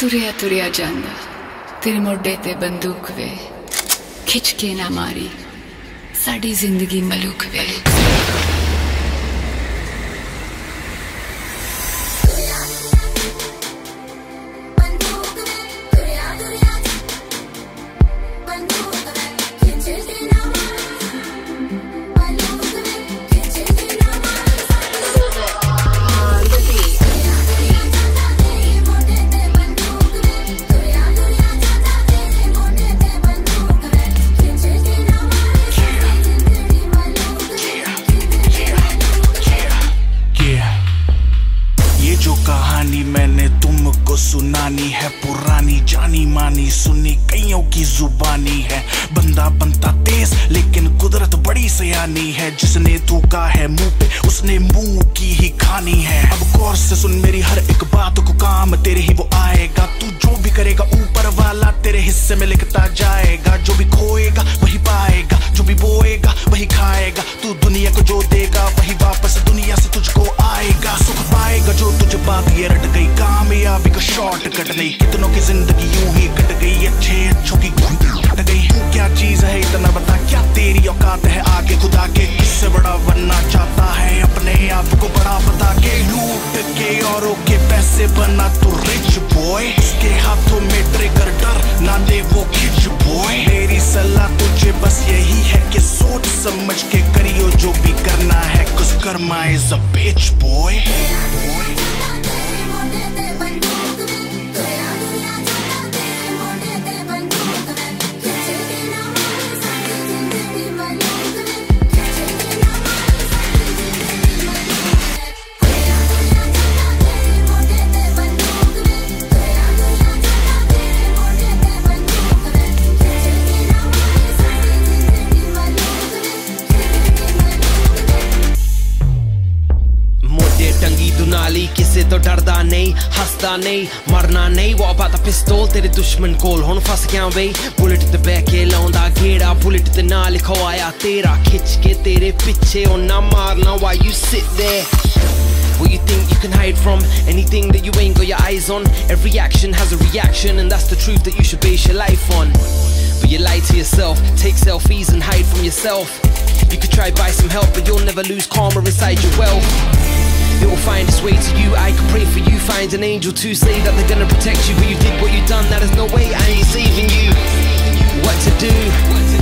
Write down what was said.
तुरिया तुरिया जांदा तेरे मोडे ते बंदूक वे खिंच के ना मारी साड़ी ज़िंदगी मलूक वे। कहानी मैंने तुमको सुनानी है, पुरानी जानी मानी, सुनी कईयों की जुबानी है। बंदा बनता तेज, लेकिन कुदरत बड़ी सयानी है। जिसने थूका है मुँह पे, उसने मुँह की ही खानी है। अब गौर से सुन मेरी हर एक बात को, काम तेरे ही वो आएगा। तू जो भी करेगा, ऊपर वाला तेरे हिस्से में लिखता जाएगा। जो भी खोएगा, वही पाएगा। जो भी बोएगा, वही खाएगा। तू दुनिया को जो देगा, वही वापस दुनिया से बात ये गई, कामयाबी का शॉर्ट कट नहीं कितनों की ज़िंदगी यूँ ही कट गई, अच्छे अच्छों की कट गई। क्या चीज़ है इतना बता, क्या तेरी औकात है आगे खुदा के? किससे बड़ा बनना चाहता है? अपने आप को बड़ा बता के, लूट के औरों के पैसे बना। तो रिच बॉय उसके हाथों में ट्रिगर डर, ना दे वो खिच बॉय मेरी सलाह तुझे बस यही है कि सोच समझ के करियो जो भी करना है। कुछ karma is a bitch boy तो डरदा नहीं हसदा नहीं मरना नहीं। वो about the pistol? तेरे दुश्मन कोल हुन फस गया वे बुलेट ते बह के लाਉਂਦਾ गेड़ा। बुलेट ते ना लिखवाया तेरा। खिच के तेरे पीछे ओना मारना। Why you sit there? Where you think you can hide from? Anything that you ain't got your eyes on? Every action has a reaction And that's the truth that you should base your life on. But you lie to yourself Take selfies and hide yourself. You could try buy some help, but you'll never lose karma inside your wealth. It will find its way to you. I can pray for you. Find an angel to say that they're gonna protect you. But you did what you done. That is no way I ain't saving you. What to do?